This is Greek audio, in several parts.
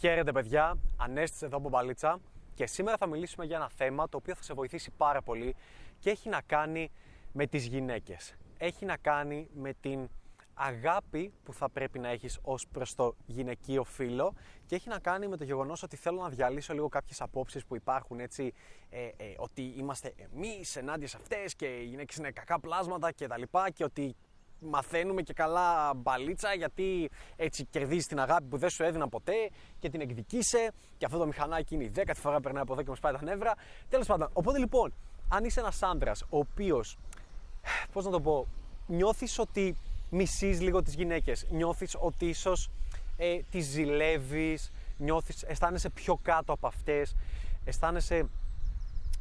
Χαίρετε παιδιά, Ανέστης εδώ από Μπαλίτσα και σήμερα θα μιλήσουμε για ένα θέμα το οποίο θα σε βοηθήσει πάρα πολύ και έχει να κάνει με τις γυναίκες. Έχει να κάνει με την αγάπη που θα πρέπει να έχεις ως προς το γυναικείο φύλλο και έχει να κάνει με το γεγονός ότι θέλω να διαλύσω λίγο κάποιες απόψεις που υπάρχουν έτσι ε, ε, ότι είμαστε εμείς ενάντια σε αυτές και οι γυναίκες είναι κακά πλάσματα και τα λοιπά και ότι μαθαίνουμε και καλά μπαλίτσα γιατί έτσι κερδίζεις την αγάπη που δεν σου έδινα ποτέ και την εκδικήσε και αυτό το μηχανάκι είναι η δέκατη φορά που περνάει από εδώ και μας πάει τα νεύρα. Τέλος πάντων, οπότε λοιπόν, αν είσαι ένας άντρας ο οποίος, πώς να το πω, νιώθεις ότι μισείς λίγο τις γυναίκες, νιώθεις ότι ίσως ε, τις ζηλεύεις, νιώθεις, αισθάνεσαι πιο κάτω από αυτές, αισθάνεσαι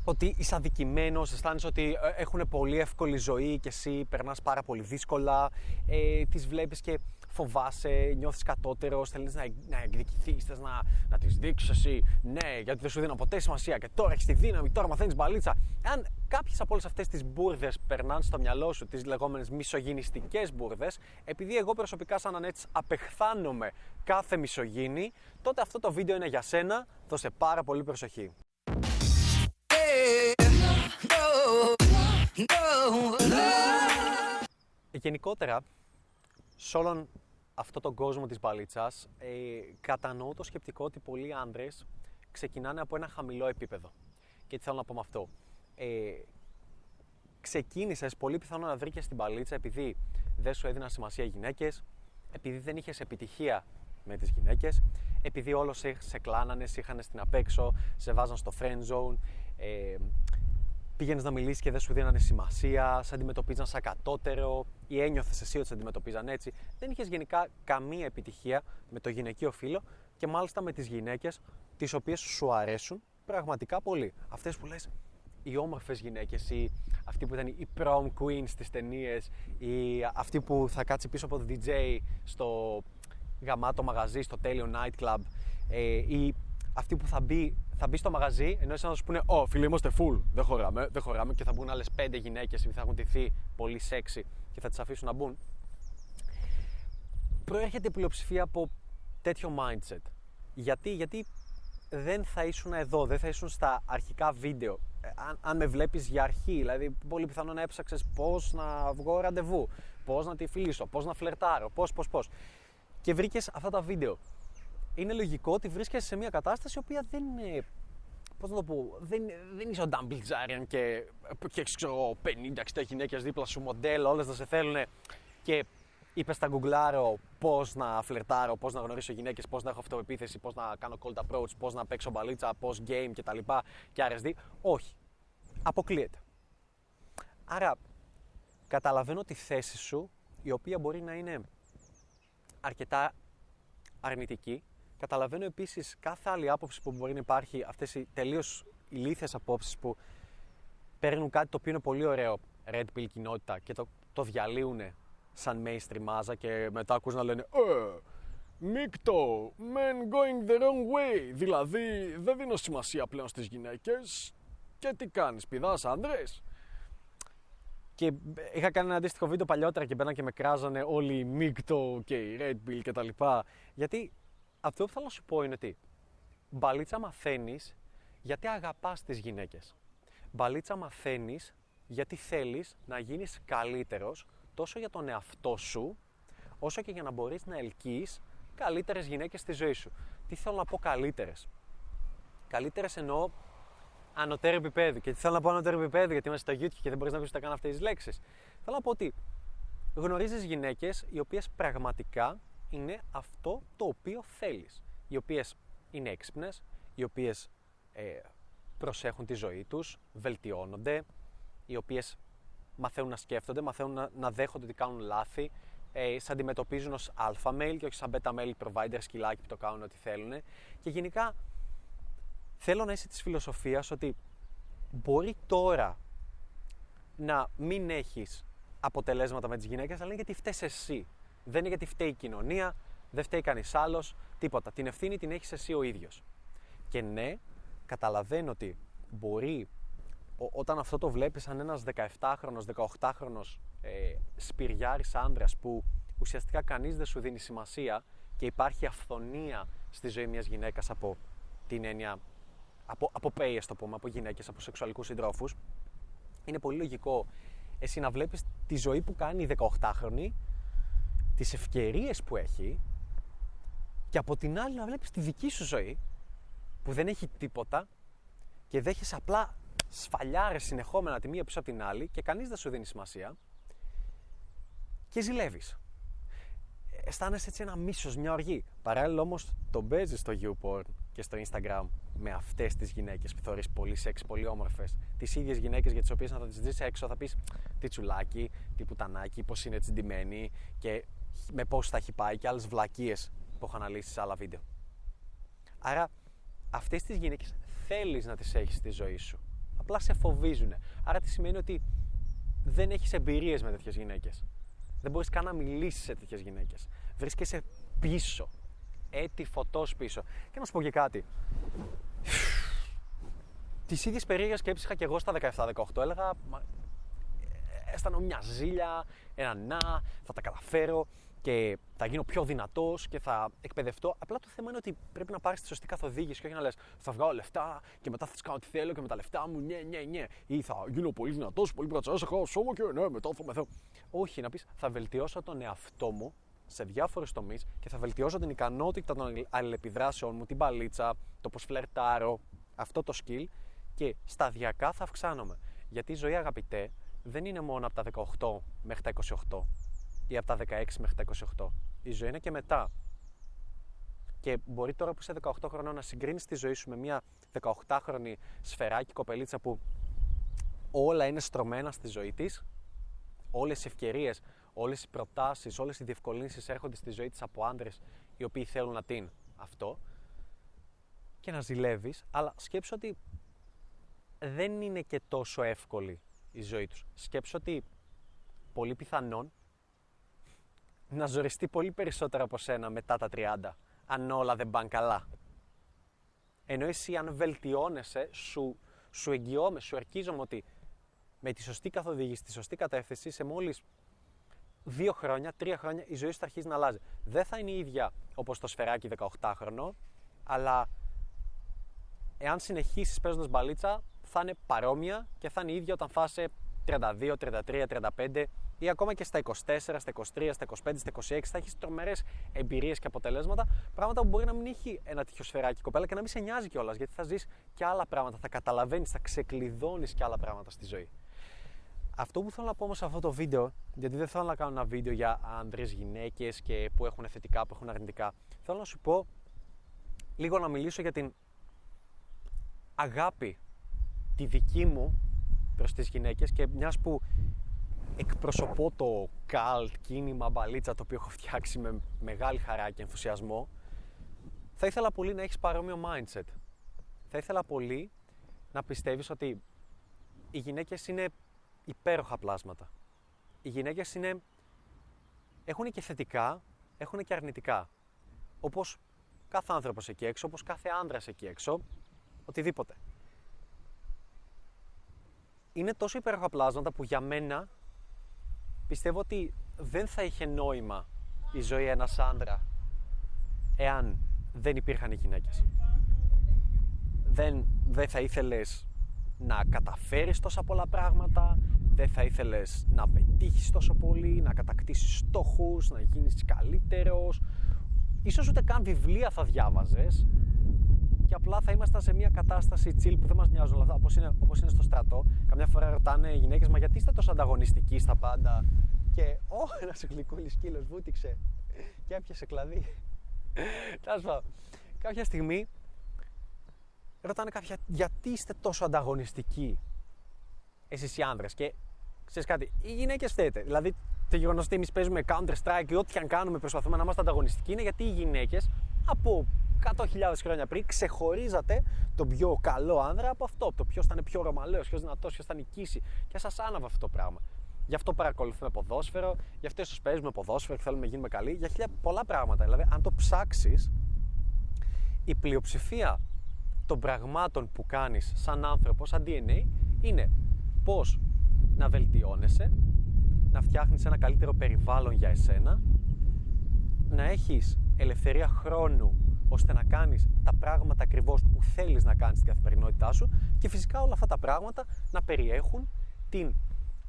ότι είσαι αδικημένος, αισθάνεσαι ότι ε, έχουν πολύ εύκολη ζωή και εσύ περνάς πάρα πολύ δύσκολα. Ε, τις βλέπεις και φοβάσαι, νιώθεις κατώτερος, θέλεις να, να εκδικηθείς, θες να, να τις δείξεις εσύ. Ναι, γιατί δεν σου δίνω ποτέ σημασία και τώρα έχεις τη δύναμη, τώρα μαθαίνεις μπαλίτσα. Αν κάποιες από όλες αυτές τις μπουρδες περνάνε στο μυαλό σου, τις λεγόμενες μισογενιστικές μπουρδες, επειδή εγώ προσωπικά, σαν ανέτη, απεχθάνομαι κάθε μισογίνη, τότε αυτό το βίντεο είναι για σένα. Δώσε πάρα πολύ προσοχή. Γενικότερα, σε όλον αυτό τον κόσμο της μπαλίτσας, ε, κατανοώ το σκεπτικό ότι πολλοί άντρες ξεκινάνε από ένα χαμηλό επίπεδο. Και τι θέλω να πω με αυτό. Ε, ξεκίνησες πολύ πιθανό να βρήκες την μπαλίτσα επειδή δεν σου έδιναν σημασία οι γυναίκες, επειδή δεν είχες επιτυχία με τις γυναίκες, επειδή όλος σε, σε κλάνανε, σε είχαν στην απέξω, σε βάζαν στο friend zone, ε, πήγαινες να μιλήσεις και δεν σου δίνανε σημασία, σε αντιμετωπίζαν σαν κατώτερο ή ένιωθες εσύ ότι σε αντιμετωπίζαν έτσι. Δεν είχες γενικά καμία επιτυχία με το γυναικείο φύλλο και μάλιστα με τις γυναίκες τις οποίες σου αρέσουν πραγματικά πολύ. Αυτές που λες, οι όμορφες γυναίκες ή αυτή που ήταν η prom queen στις ταινίες ή αυτή που θα κάτσει πίσω από το DJ στο γαμάτο μαγαζί, στο τέλειο nightclub ε, ή αυτή που θα μπει, θα μπει στο μαγαζί, ενώ εσένα θα σου πούνε Ω, φίλοι, είμαστε full. Δεν χωράμε, δεν χωράμε. Και θα μπουν άλλες πέντε γυναίκες που θα έχουν τηθεί πολύ σεξy και θα τις αφήσουν να μπουν. Προέρχεται η πλειοψηφία από τέτοιο mindset. Γιατί, γιατί δεν θα ήσουν εδώ, δεν θα ήσουν στα αρχικά βίντεο. Ε, αν, αν με βλέπεις για αρχή, δηλαδή πολύ πιθανό να έψαξες πώς να βγω ραντεβού, πώς να τη φιλήσω, πώς να φλερτάρω, πώς, πώς, πώς. Και βρήκες αυτά τα βίντεο είναι λογικό ότι βρίσκεσαι σε μια κατάσταση η οποία δεν είναι. Πώς να το πω, δεν, δεν είσαι ο Ντάμπλτζάριαν και, και έχει 50-60 γυναίκες δίπλα σου μοντέλο, όλες να σε θέλουν και είπες στα γκουγκλάρω πώς να φλερτάρω, πώς να γνωρίσω γυναίκες, πώς να έχω αυτοπεποίθηση, πώς να κάνω cold approach, πώς να παίξω μπαλίτσα, πώς game κτλ. Και, και RSD. Όχι. Αποκλείεται. Άρα, καταλαβαίνω τη θέση σου, η οποία μπορεί να είναι αρκετά αρνητική Καταλαβαίνω επίσης κάθε άλλη άποψη που μπορεί να υπάρχει, αυτές οι τελείως ηλίθιες απόψεις που παίρνουν κάτι το οποίο είναι πολύ ωραίο, Red Pill κοινότητα και το, το διαλύουν σαν mainstream μάζα και μετά ακούς να λένε Ε, μίκτο, men going the wrong way. Δηλαδή, δεν δίνω σημασία πλέον στις γυναίκες και τι κάνεις, πηδάς άντρες. Και είχα κάνει ένα αντίστοιχο βίντεο παλιότερα και μπαίναν και με κράζανε όλοι οι μίκτο και οι Red Pill και τα λοιπά. Γιατί αυτό που θέλω να σου πω είναι ότι μπαλίτσα μαθαίνεις γιατί αγαπάς τις γυναίκες. Μπαλίτσα μαθαίνεις γιατί θέλεις να γίνεις καλύτερος τόσο για τον εαυτό σου, όσο και για να μπορείς να ελκύεις καλύτερες γυναίκες στη ζωή σου. Τι θέλω να πω καλύτερες; Καλύτερες εννοώ ανωτέρω επίπεδο. Και τι θέλω να πω ανωτέρω επίπεδο, γιατί είμαστε στο YouTube και δεν μπορείς να πει ούτε καν αυτές τις λέξεις. Θέλω να πω ότι γνωρίζεις γυναίκες οι οποίες πραγματικά είναι αυτό το οποίο θέλεις. Οι οποίες είναι έξυπνες, οι οποίες ε, προσέχουν τη ζωή τους, βελτιώνονται, οι οποίες μαθαίνουν να σκέφτονται, μαθαίνουν να, να δέχονται ότι κάνουν λάθη, ε, σε αντιμετωπίζουν ως alpha mail και όχι σαν beta mail provider σκυλάκι που το κάνουν ό,τι θέλουν. Και γενικά θέλω να είσαι της φιλοσοφίας ότι μπορεί τώρα να μην έχεις αποτελέσματα με τις γυναίκες, αλλά είναι γιατί φταίς εσύ. Δεν είναι γιατί φταίει η κοινωνία, δεν φταίει κανείς άλλος, τίποτα. Την ευθύνη την έχεις εσύ ο ίδιος. Και ναι, καταλαβαίνω ότι μπορεί όταν αυτό το βλέπεις σαν ένας 17χρονο, 18χρονο ε, σπυριάρης άντρα που ουσιαστικά κανείς δεν σου δίνει σημασία και υπάρχει αυθονία στη ζωή μιας γυναίκας από την έννοια, από, από πέιες το πούμε, από γυναίκες, από σεξουαλικούς συντρόφους, είναι πολύ λογικό εσύ να βλέπεις τη ζωή που κάνει η 18χρονη, τις ευκαιρίες που έχει και από την άλλη να βλέπεις τη δική σου ζωή που δεν έχει τίποτα και δέχεσαι απλά σφαλιάρες συνεχόμενα τη μία πίσω από την άλλη και κανείς δεν σου δίνει σημασία και ζηλεύεις. Αισθάνεσαι έτσι ένα μίσος, μια οργή. Παράλληλα όμως τον παίζει στο YouPorn και στο Instagram με αυτές τις γυναίκες που θεωρείς πολύ σεξ, πολύ όμορφες. Τις ίδιες γυναίκες για τις οποίες να θα τις δεις έξω θα πεις τι τσουλάκι, τι πουτανάκι, πώς είναι έτσι ντυμένη και με πώς θα έχει πάει και άλλες βλακίες που έχω αναλύσει σε άλλα βίντεο. Άρα αυτές τις γυναίκες θέλεις να τις έχεις στη ζωή σου. Απλά σε φοβίζουν. Άρα τι σημαίνει ότι δεν έχεις εμπειρίες με τέτοιες γυναίκες. Δεν μπορείς καν να μιλήσεις σε τέτοιες γυναίκες. Βρίσκεσαι πίσω. Έτη φωτός πίσω. Και να σου πω και κάτι. Τις ίδιες περίεργες σκέψεις είχα και εγώ στα 17-18. Έλεγα, αισθάνομαι μια ζήλια, ένα να, θα τα καταφέρω και θα γίνω πιο δυνατός και θα εκπαιδευτώ. Απλά το θέμα είναι ότι πρέπει να πάρεις τη σωστή καθοδήγηση και όχι να λες: Θα βγάλω λεφτά και μετά θα τι κάνω ό,τι θέλω και με τα λεφτά μου, ναι, ναι, ναι. Ή θα γίνω πολύ δυνατός, πολύ μπρατσά, θα χάω σώμα και ναι, μετά θα μεθώ. Όχι, να πεις: Θα βελτιώσω τον εαυτό μου σε διάφορους τομείς και θα βελτιώσω την ικανότητα των αλληλεπιδράσεων μου, την παλίτσα, το πώς φλερτάρω, αυτό το skill και σταδιακά θα αυξάνομαι. Γιατί η ζωή, αγαπητέ, δεν είναι μόνο από τα 18 μέχρι τα 28 ή από τα 16 μέχρι τα 28. Η ζωή είναι και μετά. Και μπορεί τώρα που είσαι 18 χρονών να συγκρίνεις τη ζωή σου με μια 18χρονη σφαιράκι κοπελίτσα που όλα είναι στρωμένα στη ζωή της, όλες οι ευκαιρίες, όλες οι προτάσεις, όλες οι διευκολύνσεις έρχονται στη ζωή της από άντρες οι οποίοι θέλουν να την αυτό και να ζηλεύεις, αλλά σκέψου ότι δεν είναι και τόσο εύκολη η ζωή τους. Σκέψου ότι πολύ πιθανόν να ζοριστεί πολύ περισσότερο από σένα μετά τα 30, αν όλα δεν πάνε καλά. Ενώ εσύ αν βελτιώνεσαι, σου, σου εγγυώμαι, σου αρκίζομαι ότι με τη σωστή καθοδήγηση, τη σωστή κατεύθυνση, σε μόλις δύο χρόνια, τρία χρόνια η ζωή σου θα αρχίσει να αλλάζει. Δεν θα είναι η ίδια όπως το σφαιράκι 18χρονο, αλλά εάν συνεχίσεις παίζοντας μπαλίτσα, θα είναι παρόμοια και θα είναι η ίδια όταν φάσαι 32, 33, 35 ή ακόμα και στα 24, στα 23, στα 25, στα 26 θα έχεις τρομερές εμπειρίες και αποτελέσματα. Πράγματα που μπορεί να μην έχει ένα τέτοιο σφαιράκι κοπέλα και να μην σε νοιάζει κιόλας γιατί θα ζεις και άλλα πράγματα, θα καταλαβαίνεις, θα ξεκλειδώνεις και άλλα πράγματα στη ζωή. Αυτό που θέλω να πω όμως σε αυτό το βίντεο, γιατί δεν θέλω να κάνω ένα βίντεο για άντρε, γυναίκες και που έχουν θετικά, που έχουν αρνητικά. Θέλω να σου πω λίγο να μιλήσω για την αγάπη τη δική μου προς τις γυναίκες και μιας που εκπροσωπώ το καλτ κίνημα μπαλίτσα το οποίο έχω φτιάξει με μεγάλη χαρά και ενθουσιασμό θα ήθελα πολύ να έχεις παρόμοιο mindset. Θα ήθελα πολύ να πιστεύεις ότι οι γυναίκες είναι υπέροχα πλάσματα. Οι γυναίκες είναι... έχουν και θετικά, έχουν και αρνητικά. Όπως κάθε άνθρωπος εκεί έξω, όπως κάθε άνδρας εκεί έξω, οτιδήποτε είναι τόσο υπέροχα πλάσματα που για μένα πιστεύω ότι δεν θα είχε νόημα η ζωή ένας άντρα εάν δεν υπήρχαν οι γυναίκες. Δεν, δεν θα ήθελες να καταφέρεις τόσα πολλά πράγματα, δεν θα ήθελες να πετύχεις τόσο πολύ, να κατακτήσεις στόχους, να γίνεις καλύτερος, ίσως ούτε καν βιβλία θα διάβαζες και απλά θα ήμασταν σε μια κατάσταση chill που δεν μας νοιάζουν όλα αυτά, όπως είναι, όπως είναι στο στρατό. Καμιά φορά ρωτάνε οι γυναίκες, Μα γιατί είστε τόσο ανταγωνιστικοί στα πάντα; Και, Ω, ένας γλυκούλης σκύλος βούτυξε και έπιασε κλαδί. Τέλος κάποια στιγμή ρωτάνε κάποια, γιατί είστε τόσο ανταγωνιστικοί εσείς οι άνδρες; Και ξέρεις κάτι, οι γυναίκες φταίτε. Δηλαδή, το γεγονός ότι εμείς παίζουμε Counter Strike και ό,τι και αν κάνουμε προσπαθούμε να είμαστε ανταγωνιστικοί είναι γιατί οι γυναίκες από 100.000 χρόνια πριν ξεχωρίζατε τον πιο καλό άνδρα από αυτό. Το ποιος θα είναι πιο ρωμαλαίος, ποιος δυνατός, ποιος θα νικήσει. Και σας άναβε αυτό το πράγμα. Γι' αυτό παρακολουθούμε ποδόσφαιρο, γι' αυτό ίσως παίζουμε ποδόσφαιρο και θέλουμε να γίνουμε καλοί. Για χίλια πολλά πράγματα. Δηλαδή, αν το ψάξεις, η πλειοψηφία των πραγμάτων που κάνεις σαν άνθρωπο, σαν DNA, είναι πώς να βελτιώνεσαι, να φτιάχνεις ένα καλύτερο περιβάλλον για εσένα, να έχεις ελευθερία χρόνου ώστε να κάνεις τα πράγματα ακριβώς που θέλεις να κάνεις στην καθημερινότητά σου και φυσικά όλα αυτά τα πράγματα να περιέχουν την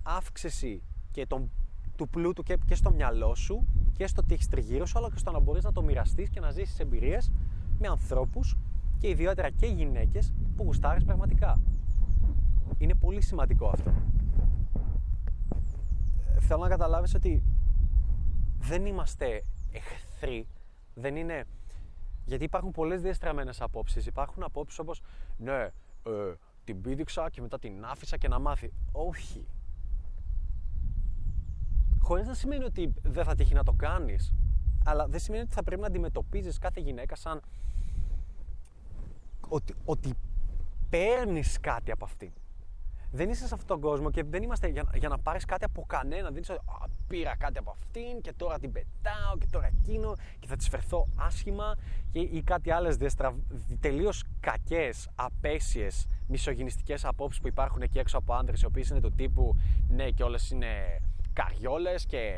αύξηση και τον, του πλούτου και, και στο μυαλό σου και στο τι έχεις τριγύρω σου, αλλά και στο να μπορείς να το μοιραστείς και να ζήσεις εμπειρίες με ανθρώπους και ιδιότερα και γυναίκες που γουστάρεις πραγματικά. Είναι πολύ σημαντικό αυτό. Ε, θέλω να καταλάβεις ότι δεν είμαστε εχθροί, δεν είναι... Γιατί υπάρχουν πολλές διαστραμμένες απόψεις. Υπάρχουν απόψεις όπως, ναι, ε, την πήδηξα και μετά την άφησα και να μάθει. Όχι. Χωρίς να σημαίνει ότι δεν θα τύχει να το κάνεις, αλλά δεν σημαίνει ότι θα πρέπει να αντιμετωπίζεις κάθε γυναίκα σαν ότι, ότι παίρνεις κάτι από αυτήν δεν είσαι σε αυτόν τον κόσμο και δεν είμαστε για, για να πάρεις κάτι από κανέναν. Δεν είσαι Α, πήρα κάτι από αυτήν και τώρα την πετάω και τώρα εκείνο και θα της φερθώ άσχημα και, ή κάτι άλλες διαστραβ... τελείως κακές, απέσιες, μισογυνιστικέ απόψεις που υπάρχουν εκεί έξω από άντρε οι οποίες είναι του τύπου ναι και όλες είναι καριόλες και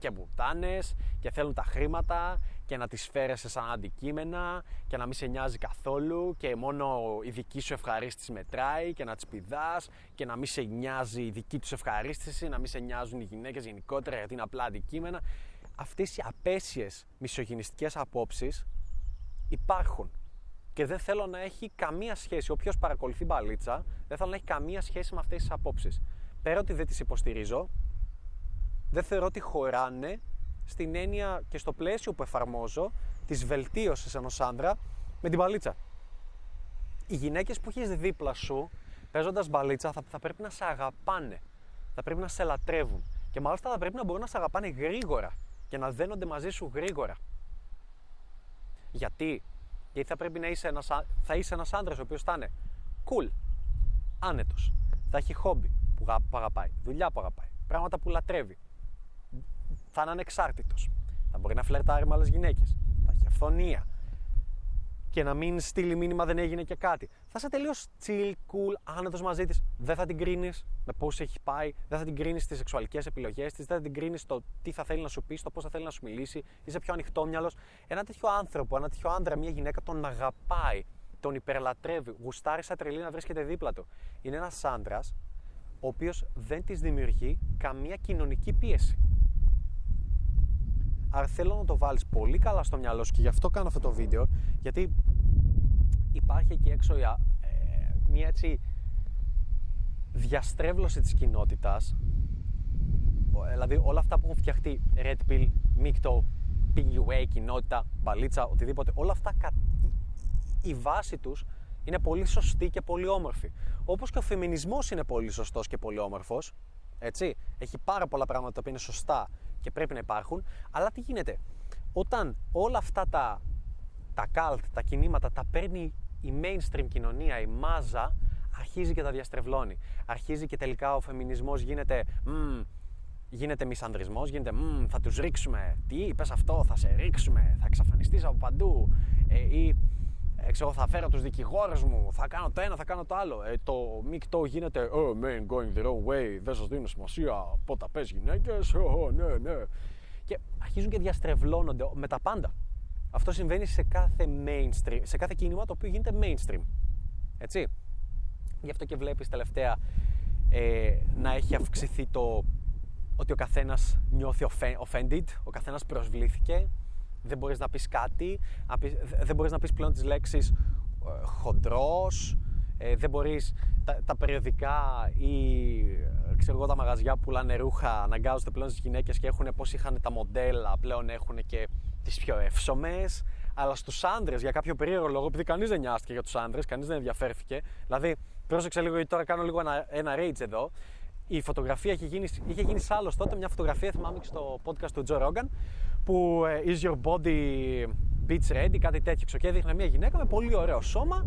και μπουτάνες και θέλουν τα χρήματα και να τις φέρεσαι σαν αντικείμενα και να μην σε νοιάζει καθόλου και μόνο η δική σου ευχαρίστηση μετράει και να τις πηδάς και να μην σε νοιάζει η δική τους ευχαρίστηση, να μην σε νοιάζουν οι γυναίκες γενικότερα γιατί είναι απλά αντικείμενα. Αυτές οι απέσιες μισογυνιστικές απόψεις υπάρχουν και δεν θέλω να έχει καμία σχέση. Όποιος παρακολουθεί μπαλίτσα, δεν θέλω να έχει καμία σχέση με αυτές τις απόψεις. Πέρα ότι δεν τις υποστηρίζω, δεν θεωρώ ότι χωράνε στην έννοια και στο πλαίσιο που εφαρμόζω της βελτίωσης ενός άντρα με την μπαλίτσα. Οι γυναίκες που έχεις δίπλα σου παίζοντας μπαλίτσα θα, θα πρέπει να σε αγαπάνε. Θα πρέπει να σε λατρεύουν. Και μάλιστα θα πρέπει να μπορούν να σε αγαπάνε γρήγορα και να δένονται μαζί σου γρήγορα. Γιατί, Γιατί θα πρέπει να είσαι ένας, θα είσαι ένας άντρας ο οποίος θα είναι cool, άνετος, θα έχει χόμπι που αγαπάει, δουλειά που αγαπάει, πράγματα που λατρεύει, θα είναι ανεξάρτητος. Θα μπορεί να φλερτάρει με άλλες γυναίκες. Θα έχει αυθονία. Και να μην στείλει μήνυμα δεν έγινε και κάτι. Θα είσαι τελείως chill, cool, άνετος μαζί της. Δεν θα την κρίνεις με πώς έχει πάει. Δεν θα την κρίνεις στι σεξουαλικές επιλογές της. Δεν θα την κρίνεις το τι θα θέλει να σου πει, το πώς θα θέλει να σου μιλήσει. Είσαι πιο ανοιχτόμυαλο. Ένα τέτοιο άνθρωπο, ένα τέτοιο άντρα, μια γυναίκα τον αγαπάει. Τον υπερλατρεύει. Γουστάρει σαν τρελή να βρίσκεται δίπλα του. Είναι ένας άντρας ο οποίος δεν της δημιουργεί καμία κοινωνική πίεση. Άρα θέλω να το βάλεις πολύ καλά στο μυαλό σου και γι' αυτό κάνω αυτό το βίντεο γιατί υπάρχει εκεί έξω ε, μια έτσι διαστρέβλωση της κοινότητας. Δηλαδή όλα αυτά που έχουν φτιαχτεί Red Pill, Micto, PUA, κοινότητα, μπαλίτσα, οτιδήποτε όλα αυτά η βάση τους είναι πολύ σωστή και πολύ όμορφη. Όπως και ο φεμινισμός είναι πολύ σωστός και πολύ όμορφος έτσι, έχει πάρα πολλά πράγματα που είναι σωστά και πρέπει να υπάρχουν. Αλλά τι γίνεται, όταν όλα αυτά τα, τα cult, τα κινήματα τα παίρνει η mainstream κοινωνία, η μάζα, αρχίζει και τα διαστρεβλώνει. Αρχίζει και τελικά ο φεμινισμός γίνεται μ, γίνεται μισανδρισμός, γίνεται μ, θα τους ρίξουμε, τι είπες αυτό, θα σε ρίξουμε, θα εξαφανιστείς από παντού ε, ή ε, ξέρω, θα φέρω τους δικηγόρους μου, θα κάνω το ένα, θα κάνω το άλλο. Ε, το μεικτό γίνεται, oh man, going the wrong way, δεν σας δίνω σημασία, πότε πες γυναίκες, oh, ναι, ναι. Και αρχίζουν και διαστρεβλώνονται με τα πάντα. Αυτό συμβαίνει σε κάθε mainstream, σε κάθε κίνημα το οποίο γίνεται mainstream. Έτσι. Γι' αυτό και βλέπεις τελευταία ε, να έχει αυξηθεί το ότι ο καθένας νιώθει offended, ο καθένας προσβλήθηκε, δεν μπορείς να πεις κάτι, δεν μπορείς να πεις πλέον τις λέξεις ε, χοντρός, ε, δεν μπορείς τα, τα περιοδικά ή ξέρω εγώ τα μαγαζιά που πουλάνε ρούχα αναγκάζονται πλέον στις γυναίκες και έχουν πώς είχαν τα μοντέλα πλέον έχουν και τις πιο εύσωμες αλλά στους άντρες για κάποιο περίεργο λόγο επειδή κανείς δεν νοιάστηκε για τους άντρες, κανείς δεν ενδιαφέρθηκε δηλαδή πρόσεξε λίγο γιατί τώρα κάνω λίγο ένα, ένα rage εδώ. Η φωτογραφία είχε γίνει, είχε γίνει σ' άλλος τότε μια φωτογραφία θυμάμαι και στο podcast του Joe Rogan που ε, is your body beach ready, κάτι τέτοιο. Και έδειχνε μια γυναίκα με πολύ ωραίο σώμα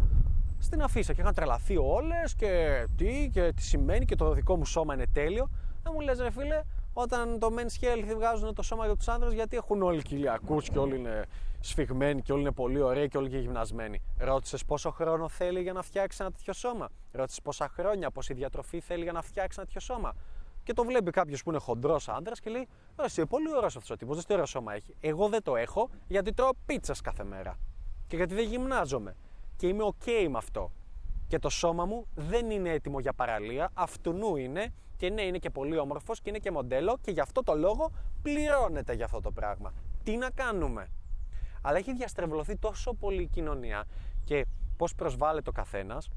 στην αφίσα και είχαν τρελαθεί όλες και τι και τι σημαίνει και το δικό μου σώμα είναι τέλειο. Να μου λες ρε φίλε, όταν το men's health βγάζουν το σώμα για τους άντρε, γιατί έχουν όλοι κοιλιακούς και όλοι είναι σφιγμένοι και όλοι είναι πολύ ωραίοι και όλοι και γυμνασμένοι. Ρώτησες πόσο χρόνο θέλει για να φτιάξει ένα τέτοιο σώμα; Ρώτησες πόσα χρόνια, πόση διατροφή θέλει για να φτιάξει ένα τέτοιο σώμα; Και το βλέπει κάποιος που είναι χοντρός άντρας και λέει: Εσύ πολύ ωραίος αυτός ο τύπος, δεν στο ωραίο σώμα έχει. Εγώ δεν το έχω γιατί τρώω πίτσας κάθε μέρα. Και γιατί δεν γυμνάζομαι. Και είμαι OK με αυτό. Και το σώμα μου δεν είναι έτοιμο για παραλία, αυτού είναι και ναι, είναι και πολύ όμορφος και είναι και μοντέλο και γι' αυτό το λόγο πληρώνεται για αυτό το πράγμα. Τι να κάνουμε; Αλλά έχει διαστρεβλωθεί τόσο πολύ η κοινωνία και πώς προσβάλλεται ο καθένας,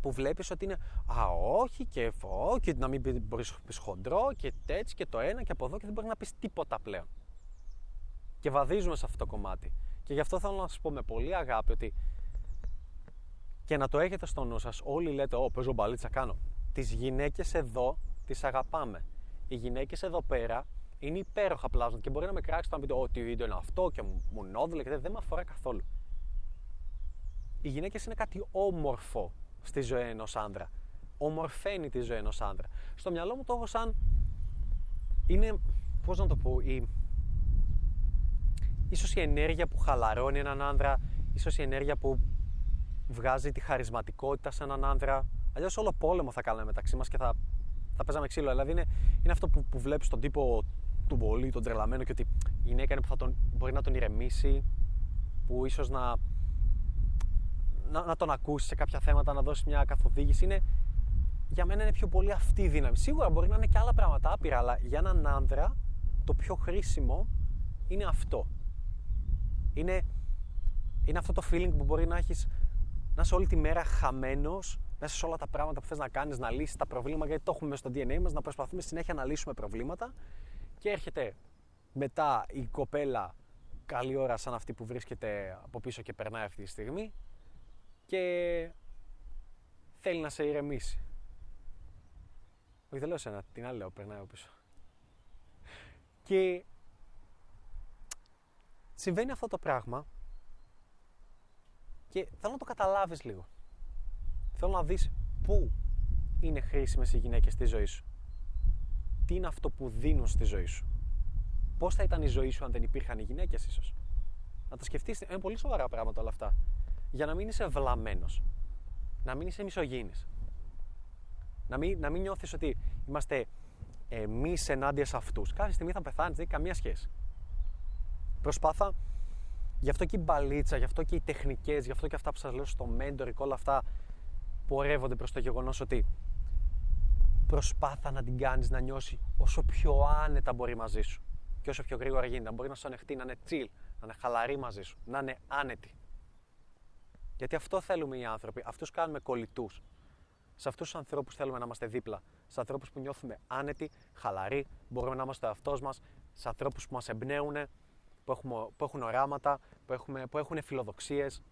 που βλέπεις ότι είναι Α, όχι και φω, και να μην μπορείς να πεις χοντρό και έτσι και το ένα και από εδώ και δεν μπορεί να πεις τίποτα πλέον. Και βαδίζουμε σε αυτό το κομμάτι. Και γι' αυτό θέλω να σας πω με πολύ αγάπη ότι και να το έχετε στο νου σας, όλοι λέτε: Ω, παίζω μπαλίτσα, κάνω. Τις γυναίκες εδώ τις αγαπάμε. Οι γυναίκες εδώ πέρα είναι υπέροχα πλάζοντα και μπορεί να με κράξει να πείτε: Ό,τι βίντεο είναι αυτό και μου νόδουλε και δεν με αφορά καθόλου. Οι γυναίκες είναι κάτι όμορφο στη ζωή ενός άνδρα. Ομορφαίνει τη ζωή ενός άνδρα. Στο μυαλό μου το έχω σαν. Είναι. Πώς να το πω, η. ίσως η ενέργεια που χαλαρώνει έναν άνδρα, ίσως η ενέργεια που βγάζει τη χαρισματικότητα σε έναν άνδρα. Αλλιώς όλο πόλεμο θα κάναμε μεταξύ μας και θα, θα παίζαμε ξύλο. Δηλαδή είναι, είναι αυτό που, που βλέπεις τον τύπο του πολύ, τον τρελαμένο και ότι η γυναίκα είναι που θα τον, μπορεί να τον ηρεμήσει, που ίσως να, να, να, τον ακούσεις σε κάποια θέματα, να δώσεις μια καθοδήγηση. Είναι, για μένα είναι πιο πολύ αυτή η δύναμη. Σίγουρα μπορεί να είναι και άλλα πράγματα άπειρα, αλλά για έναν άνδρα το πιο χρήσιμο είναι αυτό. Είναι, είναι αυτό το feeling που μπορεί να έχεις να είσαι όλη τη μέρα χαμένος μέσα σε όλα τα πράγματα που θες να κάνεις, να λύσεις τα προβλήματα, γιατί το έχουμε στο DNA μας, να προσπαθούμε συνέχεια να λύσουμε προβλήματα. Και έρχεται μετά η κοπέλα καλή ώρα σαν αυτή που βρίσκεται από πίσω και περνάει αυτή τη στιγμή και θέλει να σε ηρεμήσει. Όχι, δεν λέω σένα, την άλλη λέω, περνάει από πίσω. Και συμβαίνει αυτό το πράγμα και θέλω να το καταλάβεις λίγο. Θέλω να δεις πού είναι χρήσιμες οι γυναίκες στη ζωή σου. Τι είναι αυτό που δίνουν στη ζωή σου. Πώς θα ήταν η ζωή σου αν δεν υπήρχαν οι γυναίκες ίσως. Να τα σκεφτείς, είναι πολύ σοβαρά πράγματα όλα αυτά. Για να μην είσαι βλαμμένος. Να μην είσαι μισογίνης. Να μην, να μην νιώθεις ότι είμαστε εμείς ενάντια σε αυτούς. Κάποια στιγμή θα πεθάνεις, δεν έχει καμία σχέση. Προσπάθα Γι' αυτό και η μπαλίτσα, γι' αυτό και οι τεχνικές, γι' αυτό και αυτά που σας λέω στο mentor και όλα αυτά πορεύονται προς το γεγονός ότι προσπάθα να την κάνεις να νιώσει όσο πιο άνετα μπορεί μαζί σου και όσο πιο γρήγορα γίνεται. Να μπορεί να σου ανεχτεί, να είναι chill, να είναι χαλαρή μαζί σου, να είναι άνετη. Γιατί αυτό θέλουμε οι άνθρωποι, αυτούς κάνουμε κολλητούς. Σε αυτούς τους ανθρώπους θέλουμε να είμαστε δίπλα. Σε ανθρώπους που νιώθουμε άνετοι, χαλαροί, μπορούμε να είμαστε ο εαυτός μας, σε ανθρώπους που μας εμπνέουν, που, έχουμε, που έχουν οράματα, που, έχουμε, που έχουν φιλοδοξίες,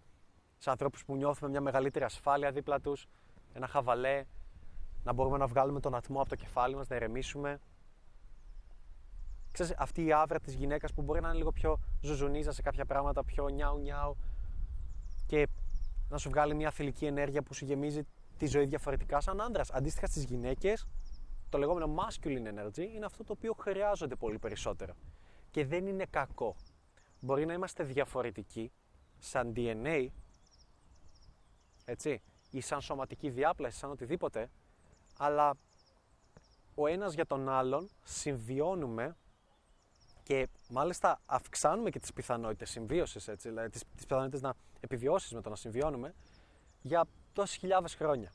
σε ανθρώπους που νιώθουμε μια μεγαλύτερη ασφάλεια δίπλα τους, ένα χαβαλέ, να μπορούμε να βγάλουμε τον ατμό από το κεφάλι μας, να ηρεμήσουμε. Ξέρεις, αυτή η άβρα της γυναίκας που μπορεί να είναι λίγο πιο ζουζουνίζα σε κάποια πράγματα, πιο νιάου νιάου και να σου βγάλει μια θηλυκή ενέργεια που σου γεμίζει τη ζωή διαφορετικά σαν άντρας. Αντίστοιχα στις γυναίκες, το λεγόμενο masculine energy είναι αυτό το οποίο χρειάζονται πολύ περισσότερο. Και δεν είναι κακό. Μπορεί να είμαστε διαφορετικοί σαν DNA, έτσι, ή σαν σωματική διάπλαση, σαν οτιδήποτε, αλλά ο ένας για τον άλλον συμβιώνουμε και μάλιστα αυξάνουμε και τις πιθανότητες συμβίωσης, έτσι, δηλαδή τις, τις πιθανότητες να επιβιώσεις με το να συμβιώνουμε για τόσες χιλιάδες χρόνια.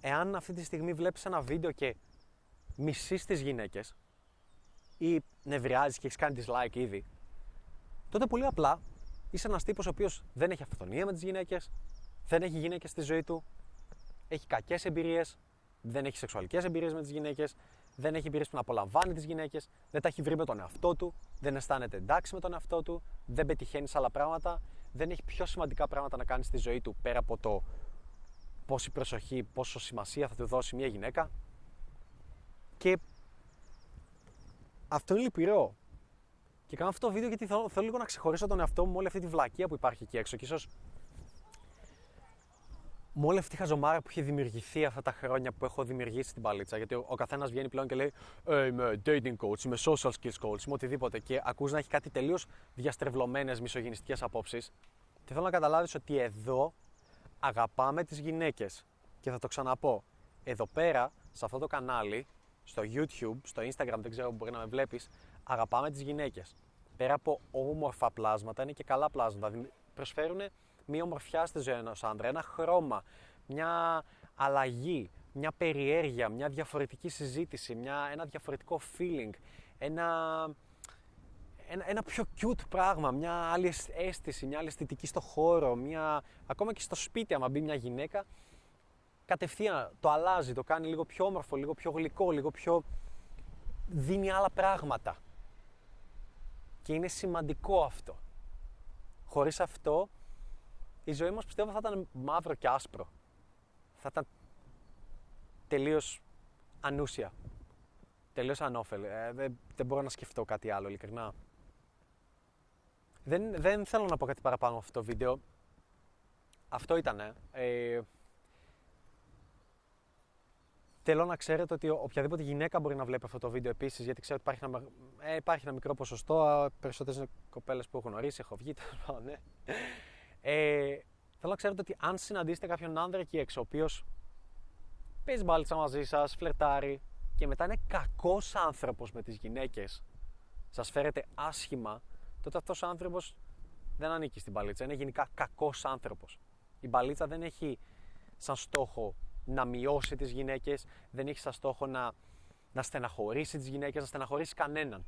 Εάν αυτή τη στιγμή βλέπεις ένα βίντεο και μισείς τις γυναίκες, ή νευριάζεις και έχεις κάνει dislike ήδη, τότε πολύ απλά είσαι ένας τύπος ο οποίος δεν έχει αυτοκτονία με τις γυναίκες, δεν έχει γυναίκες στη ζωή του, έχει κακές εμπειρίες, δεν έχει σεξουαλικές εμπειρίες με τις γυναίκες, δεν έχει εμπειρίες που να απολαμβάνει τις γυναίκες, δεν τα έχει βρει με τον εαυτό του, δεν αισθάνεται εντάξει με τον εαυτό του, δεν πετυχαίνει σε άλλα πράγματα, δεν έχει πιο σημαντικά πράγματα να κάνει στη ζωή του πέρα από το πόση προσοχή, πόσο σημασία θα του δώσει μια γυναίκα. Και αυτό είναι λυπηρό. Και κάνω αυτό το βίντεο γιατί θέλω, θέλω λίγο να ξεχωρίσω τον εαυτό μου με όλη αυτή τη βλακεία που υπάρχει εκεί έξω. Και ίσως με όλη αυτή τη χαζομάρα που έχει δημιουργηθεί αυτά τα χρόνια που έχω δημιουργήσει την παλίτσα. Γιατί ο, ο καθένας βγαίνει πλέον και λέει ε, Είμαι dating coach, είμαι social skills coach, είμαι οτιδήποτε. Και ακούς να έχει κάτι τελείως διαστρεβλωμένες μισογενιστικές απόψεις. Και θέλω να καταλάβεις ότι εδώ αγαπάμε τις γυναίκες. Και θα το ξαναπώ. εδώ πέρα, σε αυτό το κανάλι, στο YouTube, στο Instagram, δεν ξέρω που μπορεί να με βλέπεις, αγαπάμε τις γυναίκες. Πέρα από όμορφα πλάσματα, είναι και καλά πλάσματα. Προσφέρουν μια ομορφιά στη ζωή ενός άντρα, ένα χρώμα, μια αλλαγή, μια περιέργεια, μια διαφορετική συζήτηση, μια, ένα διαφορετικό feeling, ένα, ένα, ένα πιο cute πράγμα, μια άλλη αίσθηση, μια άλλη αισθητική στο χώρο, μια, ακόμα και στο σπίτι άμα μπει μια γυναίκα, κατευθείαν το αλλάζει, το κάνει λίγο πιο όμορφο, λίγο πιο γλυκό, λίγο πιο... δίνει άλλα πράγματα. Και είναι σημαντικό αυτό. Χωρίς αυτό, η ζωή μας πιστεύω θα ήταν μαύρο και άσπρο. Θα ήταν τελείως ανούσια. Τελείως ανώφελη. Ε, δεν, δεν μπορώ να σκεφτώ κάτι άλλο, ειλικρινά. Δεν, δεν θέλω να πω κάτι παραπάνω αυτό το βίντεο. Αυτό ήτανε. Ε, Θέλω να ξέρετε ότι οποιαδήποτε γυναίκα μπορεί να βλέπει αυτό το βίντεο επίσης, γιατί ξέρω ότι υπάρχει ένα, ε, υπάρχει ένα μικρό ποσοστό. Περισσότερες κοπέλες που έχω γνωρίσει, έχω βγει, ναι. Ε, θέλω να ξέρετε ότι αν συναντήσετε κάποιον άνδρα εκεί έξω, ο οποίος παίζει μπάλιτσα μαζί σας, φλερτάρει και μετά είναι κακός άνθρωπος με τις γυναίκες, σας φέρετε άσχημα, τότε αυτός ο άνθρωπος δεν ανήκει στην μπαλίτσα. Είναι γενικά κακός άνθρωπος. Η μπαλίτσα δεν έχει σαν στόχο να μειώσει τις γυναίκες, δεν έχει σαν στόχο να, να στεναχωρήσει τις γυναίκες, να στεναχωρήσει κανέναν.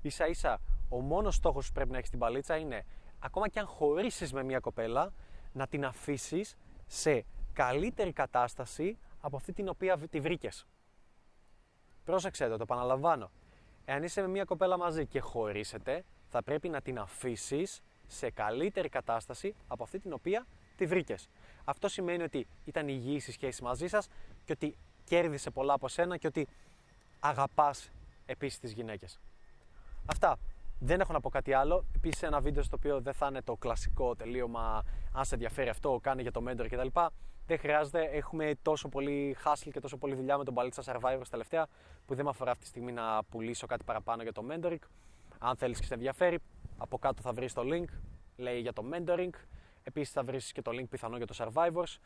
Ίσα ίσα, ο μόνος στόχος που πρέπει να έχεις στην παλίτσα είναι, ακόμα και αν χωρίσεις με μια κοπέλα, να την αφήσεις σε καλύτερη κατάσταση από αυτή την οποία τη βρήκες. Πρόσεξε το, το επαναλαμβάνω. Εάν είσαι με μια κοπέλα μαζί και χωρίσετε, θα πρέπει να την αφήσεις σε καλύτερη κατάσταση από αυτή την οποία τη βρήκες. Αυτό σημαίνει ότι ήταν υγιή η σχέση μαζί σας και ότι κέρδισε πολλά από σένα και ότι αγαπάς επίσης τις γυναίκες. Αυτά. Δεν έχω να πω κάτι άλλο. Επίσης, ένα βίντεο στο οποίο δεν θα είναι το κλασικό τελείωμα. Αν σε ενδιαφέρει αυτό, κάνει για το mentor κτλ. Δεν χρειάζεται. Έχουμε τόσο πολύ hustle και τόσο πολύ δουλειά με τον Balitza Survivors τελευταία που δεν με αφορά αυτή τη στιγμή να πουλήσω κάτι παραπάνω για το mentoring. Αν θέλεις και σε ενδιαφέρει, από κάτω θα βρεις το link. Λέει για το mentoring. Επίσης θα βρεις και το link πιθανό για το Survivors.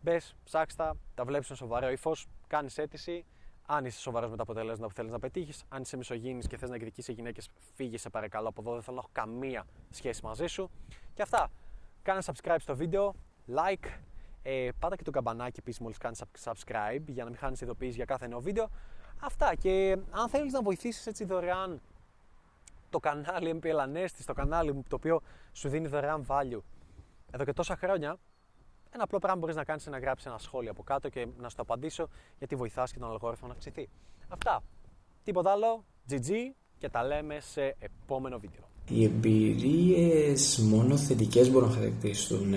Μπες, ψάξτα, τα βλέπεις με σοβαρό ύφος, κάνεις αίτηση. Αν είσαι σοβαρός με τα αποτελέσματα που θέλεις να πετύχεις, αν είσαι μισογίνη και θες να εκδικήσεις γυναίκες, φύγει σε παρακαλώ από εδώ. Δεν θέλω να έχω καμία σχέση μαζί σου. Και αυτά. Κάνε subscribe στο βίντεο, like, ε, πάτα και το καμπανάκι επίσης μόλις κάνεις subscribe για να μην χάνεις ειδοποιήσει για κάθε νέο βίντεο. Αυτά. Και αν θέλεις να βοηθήσεις έτσι δωρεάν το κανάλι MPL Anesti, το κανάλι μου το οποίο σου δίνει δωρεάν value εδώ και τόσα χρόνια, ένα απλό πράγμα μπορείς να κάνεις είναι να γράψεις ένα σχόλιο από κάτω και να σου το απαντήσω γιατί βοηθάς και τον αλγόριθμο να αυξηθεί. Αυτά. Τίποτα άλλο. GG και τα λέμε σε επόμενο βίντεο. Οι εμπειρίες μόνο θετικές μπορούν να χαρακτηριστούν.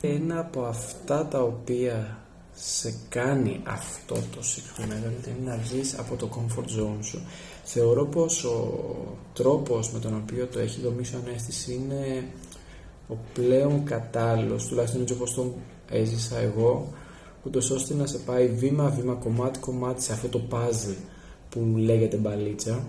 Ένα από αυτά τα οποία σε κάνει αυτό το συγκεκριμένο είναι να βγει από το comfort zone σου. Θεωρώ πως ο τρόπος με τον οποίο το έχει δομήσει ο Ανέστης είναι ο πλέον κατάλληλος, τουλάχιστον έτσι όπως τον έζησα εγώ, ούτως ώστε να σε πάει βήμα-βήμα, κομμάτι-κομμάτι σε αυτό το puzzle που λέγεται μπαλίτσα,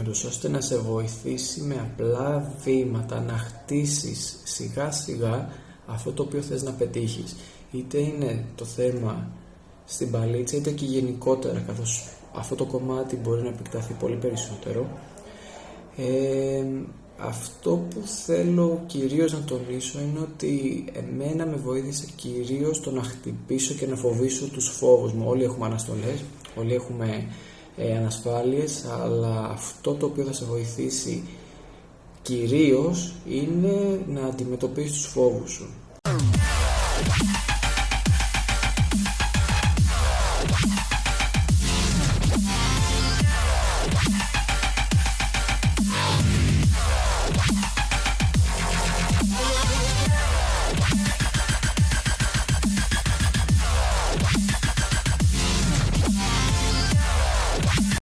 ούτως ώστε να σε βοηθήσει με απλά βήματα να χτίσεις σιγά-σιγά αυτό το οποίο θες να πετύχεις. Είτε είναι το θέμα στην μπαλίτσα, είτε και γενικότερα, καθώς αυτό το κομμάτι μπορεί να επεκταθεί πολύ περισσότερο. Ε, αυτό που θέλω κυρίως να τονίσω είναι ότι εμένα με βοήθησε κυρίως το να χτυπήσω και να φοβήσω τους φόβους μου. Όλοι έχουμε αναστολές, όλοι έχουμε ε, ανασφάλειες, αλλά αυτό το οποίο θα σε βοηθήσει κυρίως είναι να αντιμετωπίσεις τους φόβους σου.